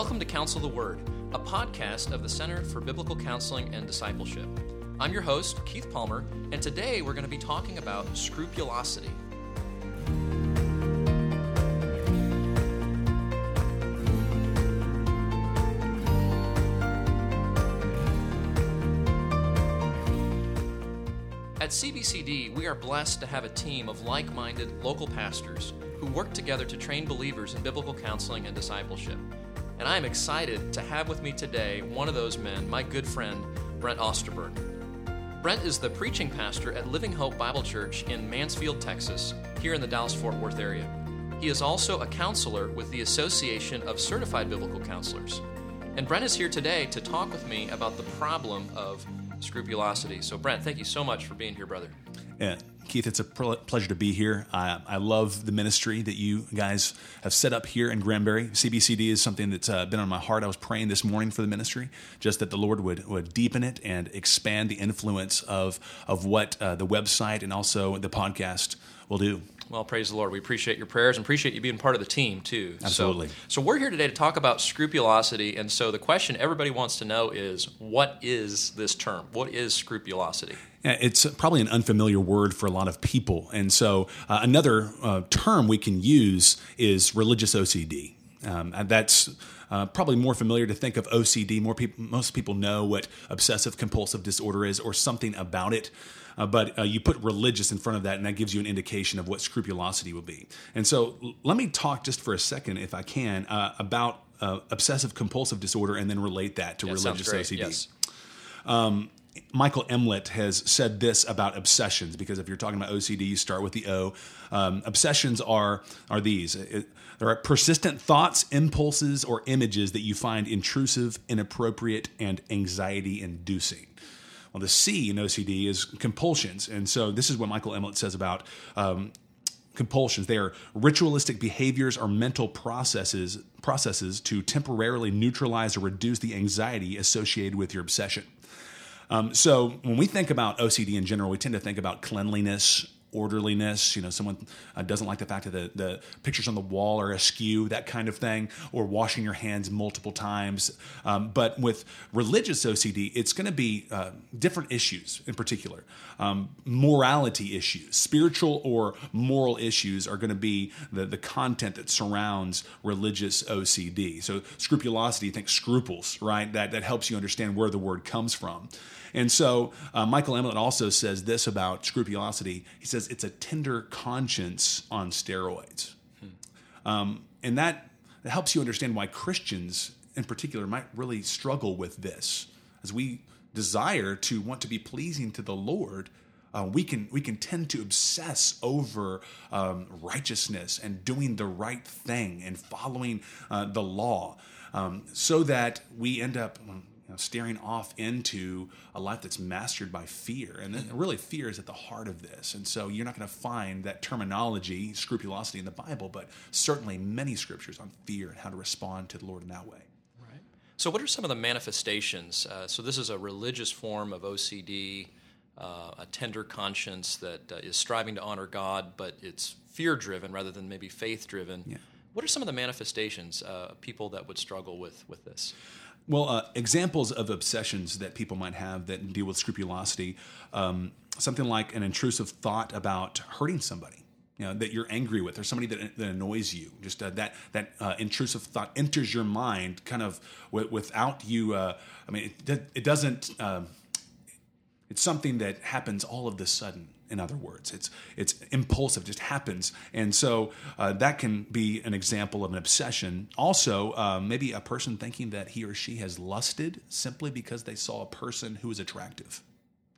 Welcome to Counsel the Word, a podcast of the Center for Biblical Counseling and Discipleship. I'm your host, Keith Palmer, and today we're going to be talking about scrupulosity. At CBCD, we are blessed to have a team of like minded local pastors who work together to train believers in biblical counseling and discipleship. And I am excited to have with me today one of those men, my good friend, Brent Osterberg. Brent is the preaching pastor at Living Hope Bible Church in Mansfield, Texas, here in the Dallas Fort Worth area. He is also a counselor with the Association of Certified Biblical Counselors. And Brent is here today to talk with me about the problem of scrupulosity. So, Brent, thank you so much for being here, brother. Yeah, Keith, it's a pleasure to be here. I, I, love the ministry that you guys have set up here in Granbury. CBCD is something that's uh, been on my heart. I was praying this morning for the ministry, just that the Lord would, would deepen it and expand the influence of, of what uh, the website and also the podcast will do. Well, praise the Lord. We appreciate your prayers and appreciate you being part of the team too. Absolutely. So, so we're here today to talk about scrupulosity, and so the question everybody wants to know is, what is this term? What is scrupulosity? It's probably an unfamiliar word for a lot of people, and so uh, another uh, term we can use is religious OCD. Um, that's uh, probably more familiar to think of OCD. More people, most people know what obsessive compulsive disorder is, or something about it. Uh, but uh, you put religious in front of that, and that gives you an indication of what scrupulosity will be. And so, l- let me talk just for a second, if I can, uh, about uh, obsessive compulsive disorder, and then relate that to yeah, religious OCD. Yes. Um, Michael Emlet has said this about obsessions because if you're talking about OCD, you start with the O. Um, obsessions are are these. It, there are persistent thoughts, impulses, or images that you find intrusive, inappropriate, and anxiety inducing. Well, the C in OCD is compulsions. And so this is what Michael Emlet says about um, compulsions. They are ritualistic behaviors or mental processes processes to temporarily neutralize or reduce the anxiety associated with your obsession. Um, so when we think about OCD in general, we tend to think about cleanliness, orderliness. You know, someone uh, doesn't like the fact that the, the pictures on the wall are askew, that kind of thing, or washing your hands multiple times. Um, but with religious OCD, it's going to be uh, different issues in particular. Um, morality issues, spiritual or moral issues are going to be the, the content that surrounds religious OCD. So scrupulosity, think scruples, right? That, that helps you understand where the word comes from. And so uh, Michael Emlet also says this about scrupulosity. He says it's a tender conscience on steroids. Hmm. Um, and that, that helps you understand why Christians in particular might really struggle with this. As we desire to want to be pleasing to the Lord, uh, we can we can tend to obsess over um, righteousness and doing the right thing and following uh, the law, um, so that we end up know, staring off into a life that's mastered by fear. And then really, fear is at the heart of this. And so you're not going to find that terminology, scrupulosity, in the Bible, but certainly many scriptures on fear and how to respond to the Lord in that way. Right. So, what are some of the manifestations? Uh, so, this is a religious form of OCD. Uh, a tender conscience that uh, is striving to honor God, but it's fear driven rather than maybe faith driven. Yeah. What are some of the manifestations uh, of people that would struggle with with this? Well, uh, examples of obsessions that people might have that deal with scrupulosity, um, something like an intrusive thought about hurting somebody. You know, that you're angry with, or somebody that, that annoys you. Just uh, that that uh, intrusive thought enters your mind, kind of w- without you. Uh, I mean, it, it doesn't. Um, it's something that happens all of the sudden in other words it's it's impulsive just happens and so uh, that can be an example of an obsession also uh, maybe a person thinking that he or she has lusted simply because they saw a person who is attractive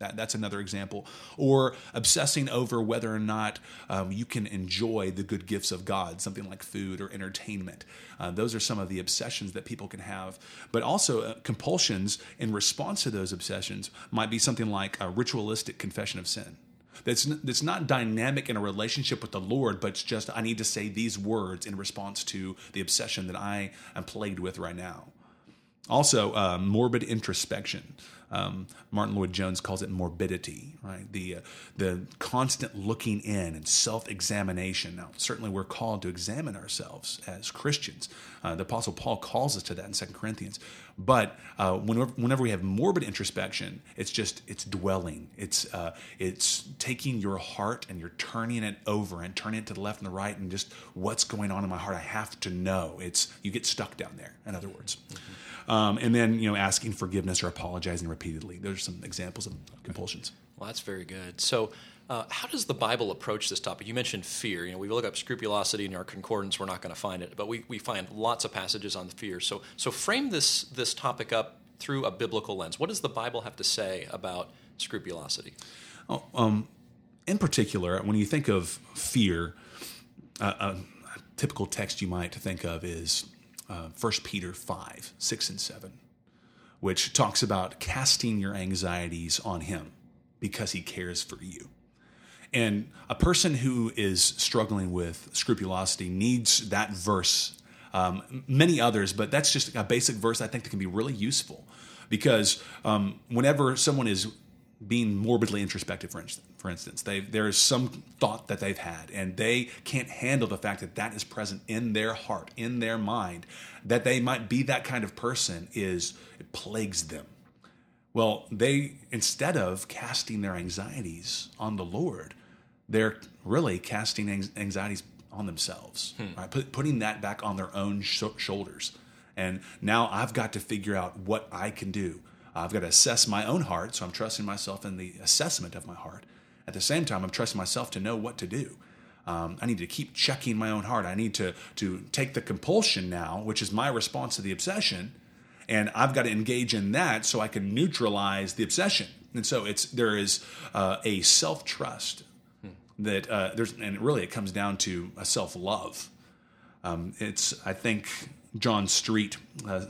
that, that's another example. Or obsessing over whether or not um, you can enjoy the good gifts of God, something like food or entertainment. Uh, those are some of the obsessions that people can have. But also, uh, compulsions in response to those obsessions might be something like a ritualistic confession of sin that's that's not dynamic in a relationship with the Lord, but it's just I need to say these words in response to the obsession that I am plagued with right now. Also, uh, morbid introspection. Um, Martyn Lloyd-Jones calls it morbidity, right? The uh, the constant looking in and self examination. Now, certainly, we're called to examine ourselves as Christians. Uh, the Apostle Paul calls us to that in Second Corinthians. But uh, whenever, whenever we have morbid introspection, it's just it's dwelling. It's uh, it's taking your heart and you're turning it over and turning it to the left and the right and just what's going on in my heart. I have to know. It's you get stuck down there. In other words. Mm-hmm. Um, and then you know asking forgiveness or apologizing repeatedly. Those are some examples of compulsions. Well, that's very good. So, uh, how does the Bible approach this topic? You mentioned fear. You know, we look up scrupulosity in our concordance. We're not going to find it, but we, we find lots of passages on fear. So, so frame this this topic up through a biblical lens. What does the Bible have to say about scrupulosity? Oh, um, in particular, when you think of fear, uh, a typical text you might think of is uh, 1 Peter 5, 6 and 7, which talks about casting your anxieties on Him because He cares for you. And a person who is struggling with scrupulosity needs that verse, um, many others, but that's just a basic verse I think that can be really useful because um, whenever someone is being morbidly introspective, for instance, for instance, they, there is some thought that they've had, and they can't handle the fact that that is present in their heart, in their mind, that they might be that kind of person is it plagues them. Well, they instead of casting their anxieties on the Lord, they're really casting anxieties on themselves, hmm. right? Put, putting that back on their own sh- shoulders. And now I've got to figure out what I can do I've got to assess my own heart, so I'm trusting myself in the assessment of my heart. At the same time, I'm trusting myself to know what to do. Um, I need to keep checking my own heart. I need to to take the compulsion now, which is my response to the obsession, and I've got to engage in that so I can neutralize the obsession. And so it's there is uh, a self trust that uh, there's, and really it comes down to a self love. Um, it's I think John Street uh,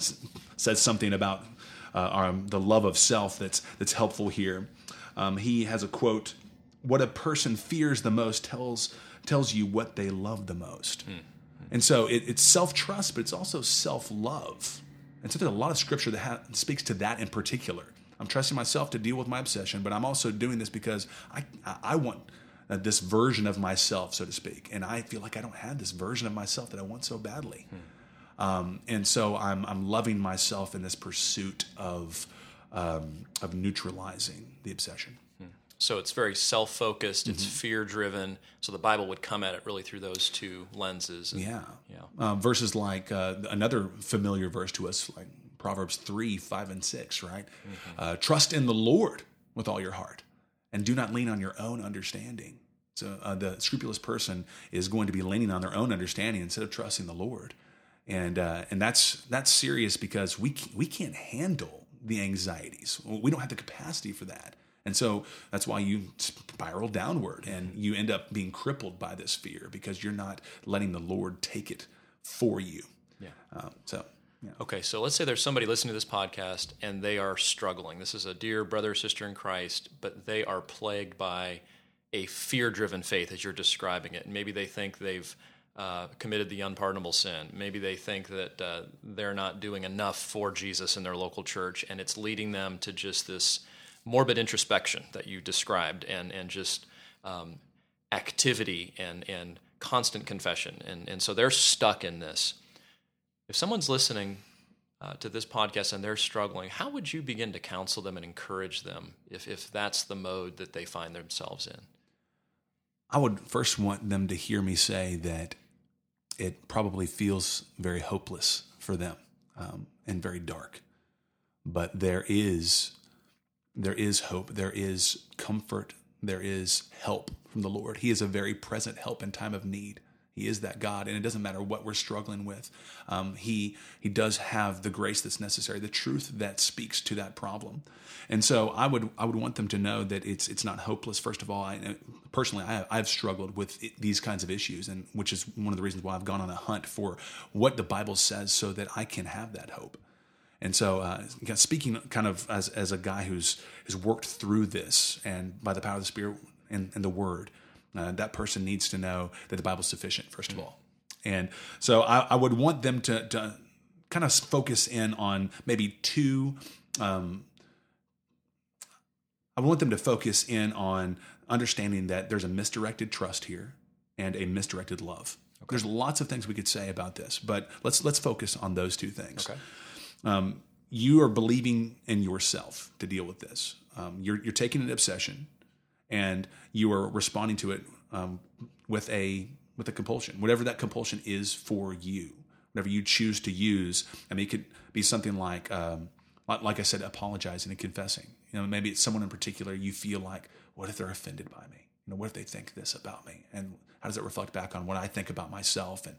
says something about um, the love of self that's that's helpful here. Um, he has a quote: "What a person fears the most tells tells you what they love the most." Mm-hmm. And so it, it's self trust, but it's also self love. And so there's a lot of scripture that ha- speaks to that in particular. I'm trusting myself to deal with my obsession, but I'm also doing this because I I want uh, this version of myself, so to speak, and I feel like I don't have this version of myself that I want so badly. Hmm. Um, and so I'm, I'm loving myself in this pursuit of, um, of neutralizing the obsession. Hmm. So it's very self focused, it's mm-hmm. fear driven. So the Bible would come at it really through those two lenses. And, yeah. yeah. Uh, verses like uh, another familiar verse to us, like Proverbs 3, 5, and 6, right? Mm-hmm. Uh, Trust in the Lord with all your heart and do not lean on your own understanding. So uh, the scrupulous person is going to be leaning on their own understanding instead of trusting the Lord and uh, and that's that's serious because we we can't handle the anxieties. We don't have the capacity for that, and so that's why you spiral downward and you end up being crippled by this fear because you're not letting the Lord take it for you. Yeah. Um, so. Yeah. Okay, so let's say there's somebody listening to this podcast and they are struggling. This is a dear brother or sister in Christ, but they are plagued by a fear driven faith as you're describing it. And maybe they think they've uh, committed the unpardonable sin. Maybe they think that uh, they're not doing enough for Jesus in their local church, and it's leading them to just this morbid introspection that you described, and and just um, activity and and constant confession, and and so they're stuck in this. If someone's listening uh, to this podcast and they're struggling, how would you begin to counsel them and encourage them if if that's the mode that they find themselves in? I would first want them to hear me say that it probably feels very hopeless for them um, and very dark. But there is there is hope, there is comfort, there is help from the Lord. He is a very present help in time of need. He is that God, and it doesn't matter what we're struggling with. Um, he He does have the grace that's necessary, the truth that speaks to that problem. And so, I would I would want them to know that it's it's not hopeless. First of all, I, personally, I, I've struggled with these kinds of issues, and which is one of the reasons why I've gone on a hunt for what the Bible says, so that I can have that hope. And so, uh, speaking kind of as as a guy who's has worked through this, and by the power of the Spirit and, and the Word uh, that person needs to know that the Bible's sufficient, first of all. And so I, I would want them to, to, kind of focus in on maybe two um, I want them to focus in on understanding that there's a misdirected trust here and a misdirected love. Okay. There's lots of things we could say about this, but let's let's focus on those two things. Okay. Um, you are believing in yourself to deal with this. Um, you're you're taking an obsession, and you are responding to it um, with a with a compulsion, whatever that compulsion is for you, whatever you choose to use. I mean, it could be something like, um, like I said, apologizing and confessing. You know, maybe it's someone in particular you feel like, what if they're offended by me? You know, what if they think this about me? And how does it reflect back on what I think about myself? And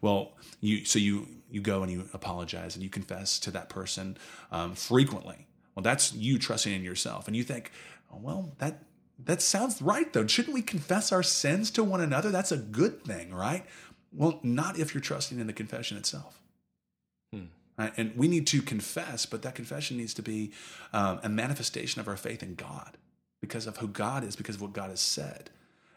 well, you so you you go and you apologize and you confess to that person um, frequently. Well, that's you trusting in yourself, and you think, oh, well, that that sounds right though. Shouldn't we confess our sins to one another? That's a good thing, right? Well, not if you're trusting in the confession itself. Hmm. Right? And we need to confess, but that confession needs to be um, a manifestation of our faith in God because of who God is, because of what God has said.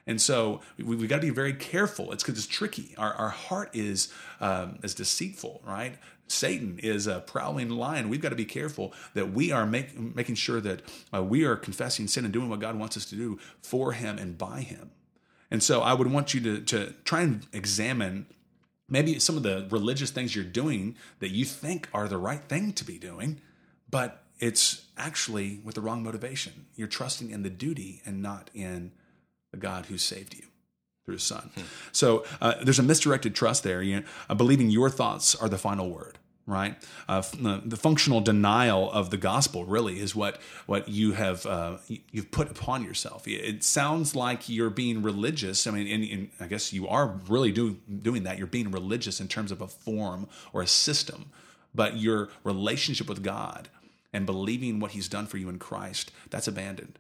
And so we, have got to be very careful. It's because it's tricky. Our, our heart is um, is deceitful, right? Satan is a prowling lion. We've got to be careful that we are make, making sure that uh, we are confessing sin and doing what God wants us to do for Him and by Him. And so I would want you to, to try and examine maybe some of the religious things you're doing that you think are the right thing to be doing, but it's actually with the wrong motivation. You're trusting in the duty and not in the God who saved you through his son. Hmm. So uh, there's a misdirected trust there. You know, uh, believing your thoughts are the final word. Right, uh, the, the, functional denial of the gospel really is what what you have uh, you've put upon yourself. It sounds like you're being religious. I mean, and, and I guess you are really do, doing that. You're being religious in terms of a form or a system, but your relationship with God and believing what He's done for you in Christ that's abandoned.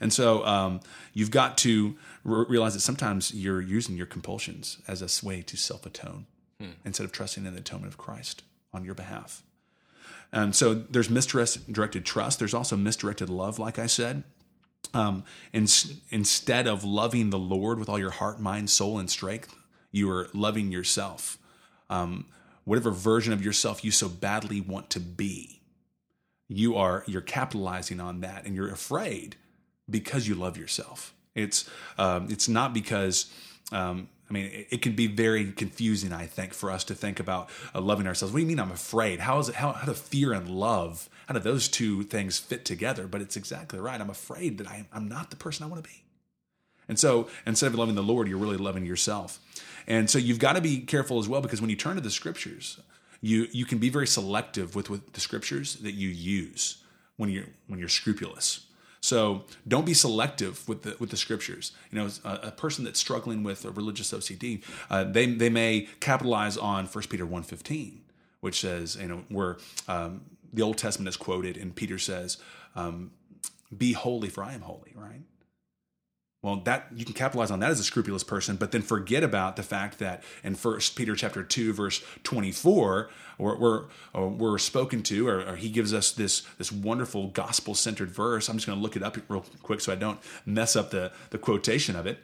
And so um, you've got to re- realize that sometimes you're using your compulsions as a way to self atone hmm. instead of trusting in the atonement of Christ on your behalf. And so there's misdirected trust. There's also misdirected love, like I said. Um, in, instead of loving the Lord with all your heart, mind, soul, and strength, you are loving yourself. Um, whatever version of yourself you so badly want to be, you are you're capitalizing on that, and you're afraid because you love yourself. It's um, it's not because um, I mean it, it, can be very confusing. I think for us to think about uh, loving ourselves. What do you mean I'm afraid? How is it? How how do fear and love? How do those two things fit together? But it's exactly right. I'm afraid that I, I'm not the person I want to be. And so instead of loving the Lord, you're really loving yourself. And so you've got to be careful as well because when you turn to the scriptures, you you can be very selective with, with the scriptures that you use when you're when you're scrupulous. So don't be selective with the with the scriptures. You know, a, a person that's struggling with a religious OCD, uh, they they may capitalize on 1 Peter 1.15, which says, you know, where um, the Old Testament is quoted, and Peter says, um, "Be holy, for I am holy." Right? Well, that you can capitalize on that as a scrupulous person, but then forget about the fact that in First Peter chapter two, verse twenty-four, we're we're, uh, we're spoken to, or, or, he gives us this this wonderful gospel-centered verse. I'm just going to look it up real quick so I don't mess up the the quotation of it,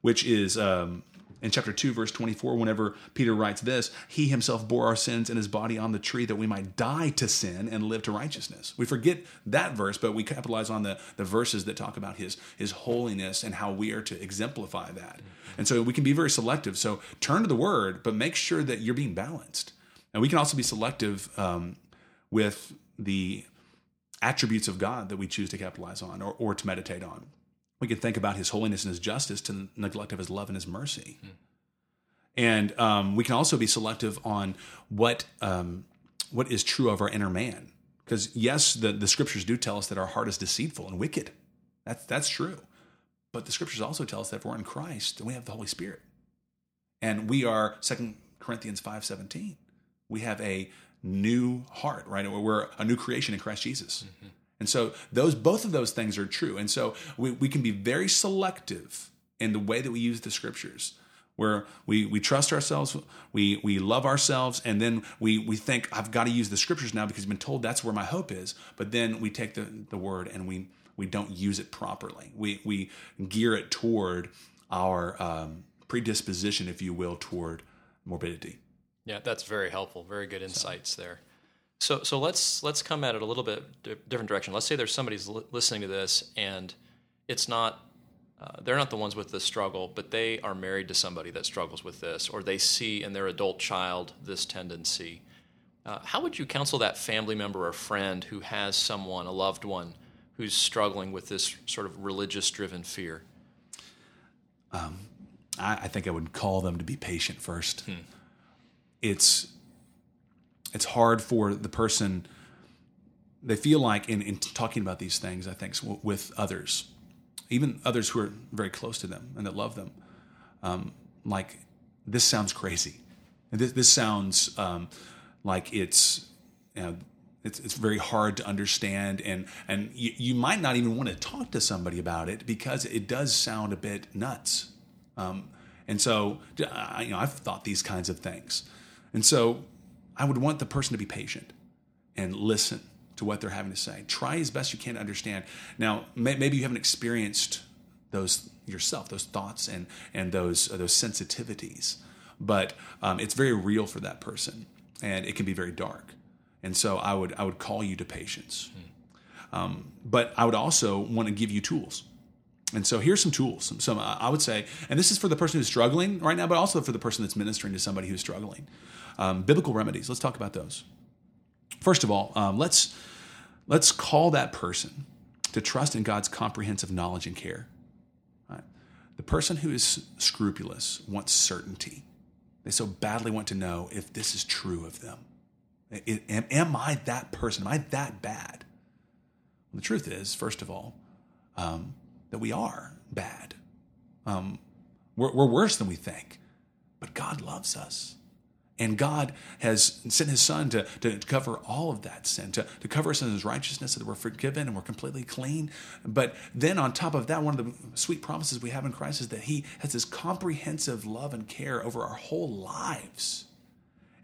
which is um, in chapter 2, verse 24, whenever Peter writes this, he himself bore our sins in his body on the tree that we might die to sin and live to righteousness. We forget that verse, but we capitalize on the, the verses that talk about his, his holiness and how we are to exemplify that. And so we can be very selective. So turn to the word, but make sure that you're being balanced. And we can also be selective um, with the attributes of God that we choose to capitalize on or, or to meditate on we can think about his holiness and his justice to neglect of his love and his mercy. Hmm. And um, we can also be selective on what um, what is true of our inner man. Because yes, the, the scriptures do tell us that our heart is deceitful and wicked. That's that's true. But the scriptures also tell us that if we're in Christ, then we have the Holy Spirit. And we are Second Corinthians 5:17. We have a new heart, right? We're a new creation in Christ Jesus. Mm-hmm. And so those both of those things are true. And so we, we can be very selective in the way that we use the scriptures where we, we trust ourselves, we, we love ourselves, and then we, we think, I've got to use the scriptures now because I've been told that's where my hope is. But then we take the, the word and we, we don't use it properly. We, we gear it toward our um, predisposition, if you will, toward morbidity. Yeah, that's very helpful. Very good insights so. there. So so let's let's come at it a little bit di- different direction. Let's say there's somebody's li- listening to this and it's not uh, they're not the ones with the struggle, but they are married to somebody that struggles with this, or they see in their adult child this tendency. Uh, how would you counsel that family member or friend who has someone, a loved one, who's struggling with this sort of religious driven fear? I, I think I would call them to be patient first. It's it's hard for the person. They feel like in, in talking about these things, I think with others, even others who are very close to them and that love them, um, like this sounds crazy. And This, this sounds um, like it's you know, it's, it's very hard to understand, and and you, you might not even want to talk to somebody about it because it does sound a bit nuts. Um, and so, I, you know, I've thought these kinds of things, and so I would want the person to be patient and listen to what they're having to say. Try as best you can to understand. Now, may, maybe you haven't experienced those yourself, those thoughts and and those uh, those sensitivities, but um, it's very real for that person, and it can be very dark. And so, I would I would call you to patience. Um, but I would also want to give you tools. And so here's some tools. Some, some I would say, and this is for the person who's struggling right now, but also for the person that's ministering to somebody who's struggling. Um, biblical remedies. Let's talk about those. First of all, um, let's let's call that person to trust in God's comprehensive knowledge and care. Right? The person who is scrupulous wants certainty. They so badly want to know if this is true of them. It- am, am I that person? Am I that bad? the truth is, first of all, um, that we are bad. Um, we're, we're worse than we think, but God loves us. And God has sent his son to, to cover all of that sin, to, to cover us in his righteousness so that we're forgiven and we're completely clean. But then on top of that, one of the sweet promises we have in Christ is that he has this comprehensive love and care over our whole lives.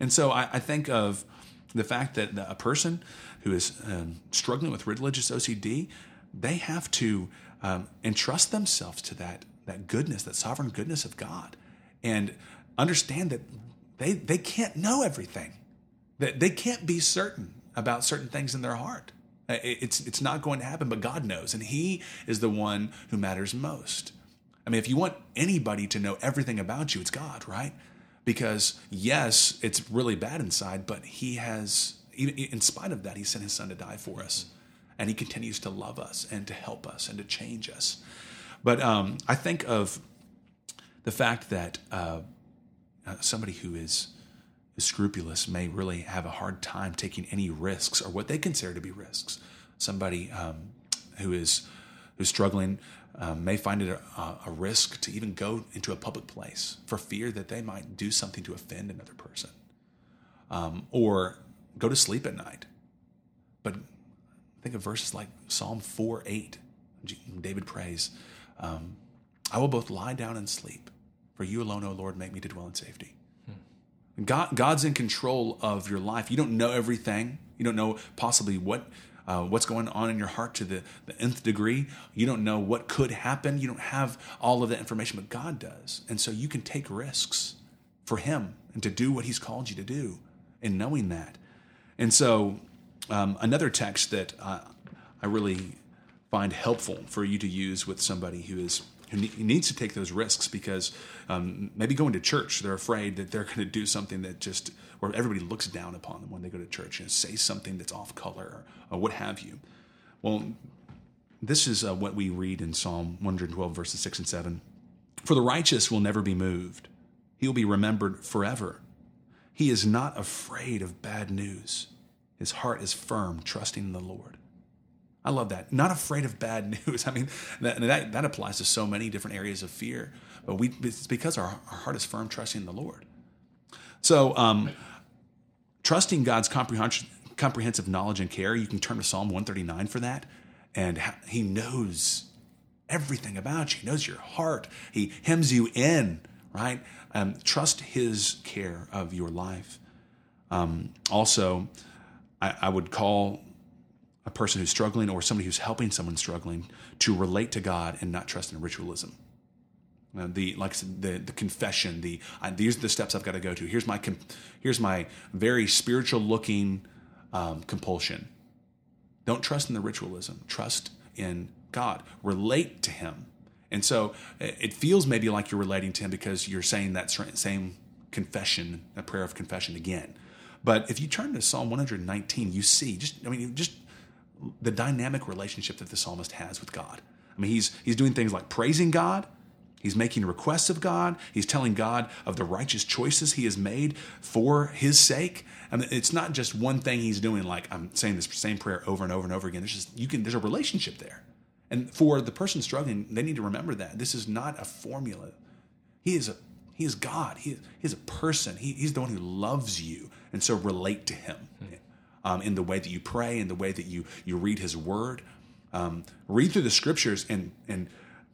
And so I, I think of the fact that a person who is um, struggling with religious OCD, they have to um, entrust themselves to that that goodness, that sovereign goodness of God, and understand that they they can't know everything, that they can't be certain about certain things in their heart. Uh, It's it's not going to happen, but God knows, and He is the one who matters most. I mean, if you want anybody to know everything about you, it's God, right? Because yes, it's really bad inside, but He has, in spite of that, He sent His Son to die for us, and He continues to love us and to help us and to change us. But um, I think of the fact that uh, uh, somebody who is scrupulous may really have a hard time taking any risks or what they consider to be risks. Somebody um, who is who's struggling um, may find it a, a risk to even go into a public place for fear that they might do something to offend another person, um, or go to sleep at night. But think of verses like Psalm four eight. David prays, um, "I will both lie down and sleep, for you alone, O Lord, make me to dwell in safety." God, God's in control of your life. You don't know everything. You don't know possibly what uh, what's going on in your heart to the, the nth degree. You don't know what could happen. You don't have all of that information, but God does. And so you can take risks for Him and to do what He's called you to do in knowing that. And so um, another text that uh, I really find helpful for you to use with somebody who is who ne- needs to take those risks because um, maybe going to church they're afraid that they're going to do something that just where everybody looks down upon them when they go to church and say something that's off color or, or what have you. Well this is uh, what we read in psalm 112 verses 6 and 7 for the righteous will never be moved. He will be remembered forever. He is not afraid of bad news his heart is firm trusting in the lord I love that. Not afraid of bad news. I mean, that, that, that applies to so many different areas of fear. But we, it's because our, our heart is firm, trusting in the Lord. So, um, trusting God's comprehension, comprehensive knowledge and care, you can turn to Psalm 139 for that. And He knows everything about you. He knows your heart. He hems you in, right? Um, trust His care of your life. Um, also, I, I would call a person who's struggling or somebody who's helping someone struggling to relate to God and not trust in ritualism. Uh, the like said, the the confession, the I, these are the steps I've got to go to. Here's my con- here's my very spiritual looking um, compulsion. Don't trust in the ritualism. Trust in God. Relate to Him. And so it feels maybe like you're relating to Him because you're saying that same confession, a prayer of confession again. But if you turn to Psalm 119, you see just, I mean, just the dynamic relationship that the psalmist has with God. I mean, he's, he's doing things like praising God, He's making requests of God. He's telling God of the righteous choices he has made for his sake. And it's not just one thing he's doing, like I'm saying this same prayer over and over and over again. There's just you can there's a relationship there. And for the person struggling, they need to remember that. This is not a formula. He is a he is God. He, he is a person. He, he's the one who loves you. And so relate to him um, in the way that you pray, in the way that you you read his word. Um, read through the scriptures and and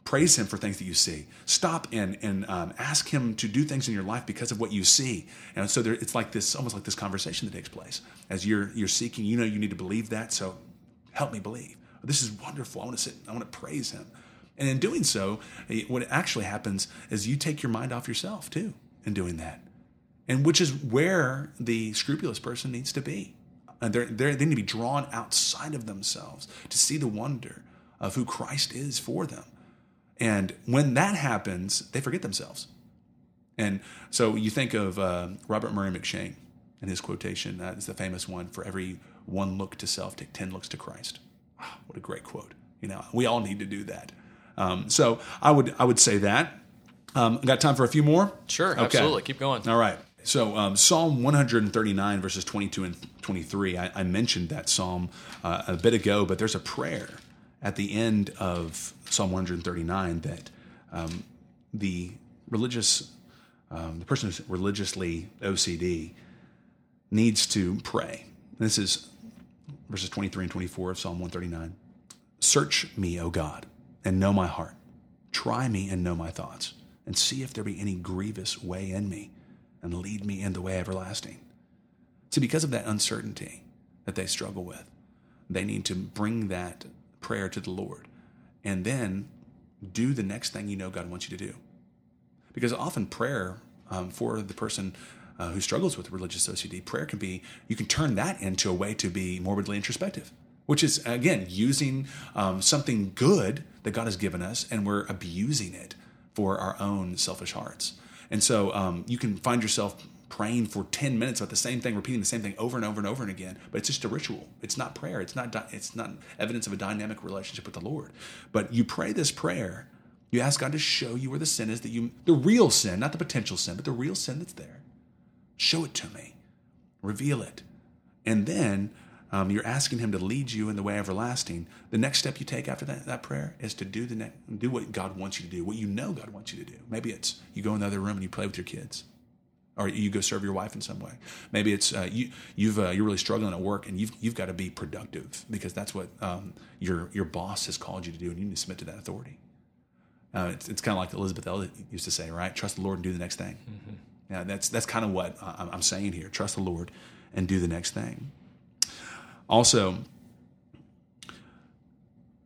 praise him for things that you see stop and and um, ask him to do things in your life because of what you see and so there, it's like this almost like this conversation that takes place as you're you're seeking you know you need to believe that so help me believe this is wonderful i want to sit i want to praise him and in doing so eh, what actually happens is you take your mind off yourself too in doing that and which is where the scrupulous person needs to be they're, they're, they need to be drawn outside of themselves to see the wonder of who christ is for them and when that happens, they forget themselves. And so you think of uh, Robert Murray M'Cheyne and his quotation. That is the famous one for every one look to self, take 10 looks to Christ. What a great quote. You know, we all need to do that. Um, so I would, I would say that. Um, got time for a few more? Sure, okay. absolutely. Keep going. All right. So um, Psalm 139, verses 22 and 23. I, I mentioned that psalm uh, a bit ago, but there's a prayer at the end of Psalm 139 that um, the religious, um, the person who's religiously OCD needs to pray. This is verses 23 and 24 of Psalm 139. Search me, O God, and know my heart. Try me and know my thoughts, and see if there be any grievous way in me, and lead me in the way everlasting. See, because of that uncertainty that they struggle with, they need to bring that prayer to the Lord and then do the next thing you know God wants you to do. Because often prayer um, for the person uh, who struggles with religious OCD, prayer can be, you can turn that into a way to be morbidly introspective, which is, again, using um, something good that God has given us and we're abusing it for our own selfish hearts. And so um, you can find yourself praying for 10 minutes about the same thing, repeating the same thing over and over and over and again. But it's just a ritual. It's not prayer. It's not, it's not evidence of a dynamic relationship with the Lord. But you pray this prayer. You ask God to show you where the sin is that you, the real sin, not the potential sin, but the real sin that's there. Show it to me. Reveal it. And then um, you're asking Him to lead you in the way everlasting. The next step you take after that, that prayer is to do the ne- do what God wants you to do, what you know God wants you to do. Maybe it's you go in the other room and you play with your kids or you go serve your wife in some way. Maybe it's uh, you you've uh, you're really struggling at work and you've you've got to be productive because that's what um, your your boss has called you to do and you need to submit to that authority. Uh, it's it's kind of like Elisabeth Elliot used to say, right? Trust the Lord and do the next thing. Mm-hmm. Yeah, that's that's kind of what I'm saying here. Trust the Lord and do the next thing. Also,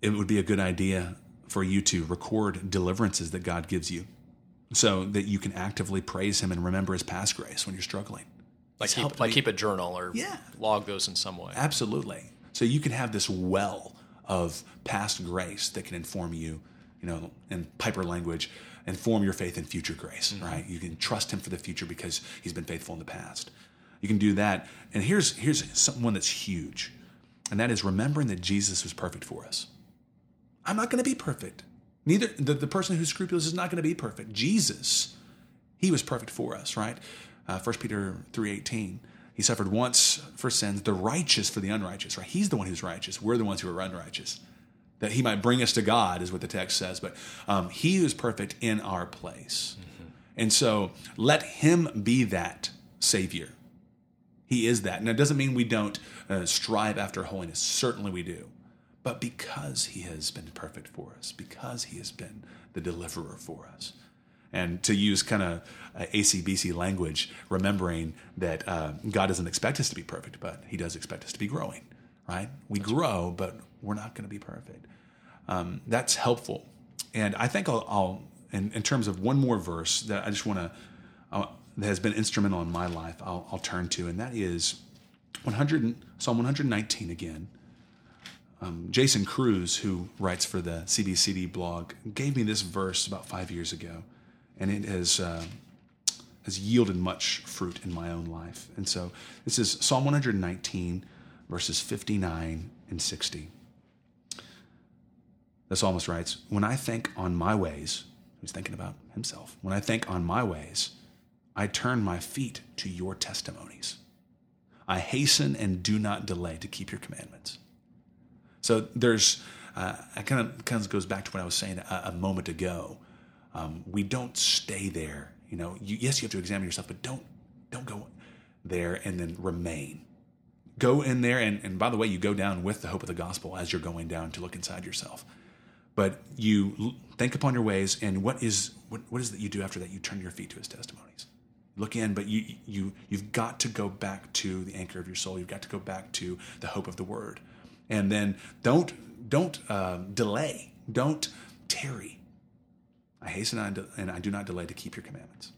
it would be a good idea for you to record deliverances that God gives you so that you can actively praise him and remember his past grace when you're struggling. Like keep, like keep a journal or yeah. log those in some way. Absolutely. So you can have this well of past grace that can inform you, you know, in Piper language, inform your faith in future grace, mm-hmm. right? You can trust him for the future because he's been faithful in the past. You can do that. And here's here's someone that's huge. And that is remembering that Jesus was perfect for us. I'm not going to be perfect. Neither the, the person who's scrupulous is not going to be perfect. Jesus, he was perfect for us, right? Uh, 1 Peter 3.18, he suffered once for sins, the righteous for the unrighteous, right? He's the one who's righteous. We're the ones who are unrighteous. That he might bring us to God is what the text says. But um, he is perfect in our place. Mm-hmm. And so let him be that Savior. He is that. Now, it doesn't mean we don't uh, strive after holiness. Certainly we do but because he has been perfect for us, because he has been the deliverer for us. And to use kind of uh, ACBC language, remembering that uh, God doesn't expect us to be perfect, but he does expect us to be growing, right? We that's grow, right. but we're not going to be perfect. Um, that's helpful. And I think I'll, I'll in, in, terms of one more verse that I just want to, that has been instrumental in my life, I'll, I'll turn to, and that is 100, Psalm 119 again. Um, Jason Cruz, who writes for the CBCD blog, gave me this verse about five years ago, and it has uh, has yielded much fruit in my own life. And so this is Psalm 119, verses 59 and 60. The psalmist writes, When I think on my ways, he's thinking about himself, when I think on my ways, I turn my feet to your testimonies. I hasten and do not delay to keep your commandments. So there's, uh, it kind of kind of goes back to what I was saying a, a moment ago. Um, we don't stay there. You know, you, yes, you have to examine yourself, but don't don't go there and then remain. Go in there, and, and by the way, you go down with the hope of the gospel as you're going down to look inside yourself. But you think upon your ways, and what is what, what is that you do after that? You turn your feet to His testimonies. Look in, but you you you've got to go back to the anchor of your soul. You've got to go back to the hope of the Word, and then don't don't uh, delay. Don't tarry. I hasten on, and I do not delay to keep your commandments.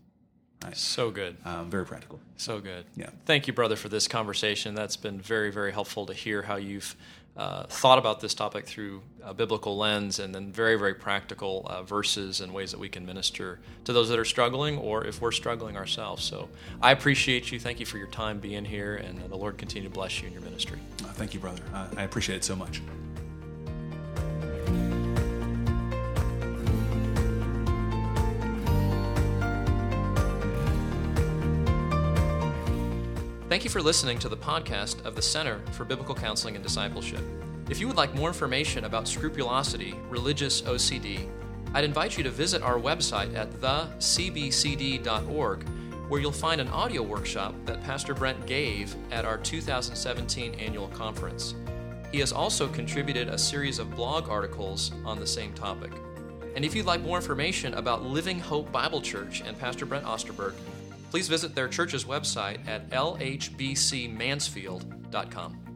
Right. So good. Um, very practical. So good. Yeah. Thank you, brother, for this conversation. That's been very, very helpful to hear how you've uh, thought about this topic through a biblical lens and then very, very practical uh, verses and ways that we can minister to those that are struggling or if we're struggling ourselves. So I appreciate you. Thank you for your time being here, and the Lord continue to bless you in your ministry. Uh, thank you, brother. I appreciate it so much. Thank you for listening to the podcast of the Center for Biblical Counseling and Discipleship. If you would like more information about scrupulosity, religious OCD, I'd invite you to visit our website at thecbcd.org, where you'll find an audio workshop that Pastor Brent gave at our 2017 annual conference. He has also contributed a series of blog articles on the same topic. And if you'd like more information about Living Hope Bible Church and Pastor Brent Osterberg, please visit their church's website at lhbcmansfield.com.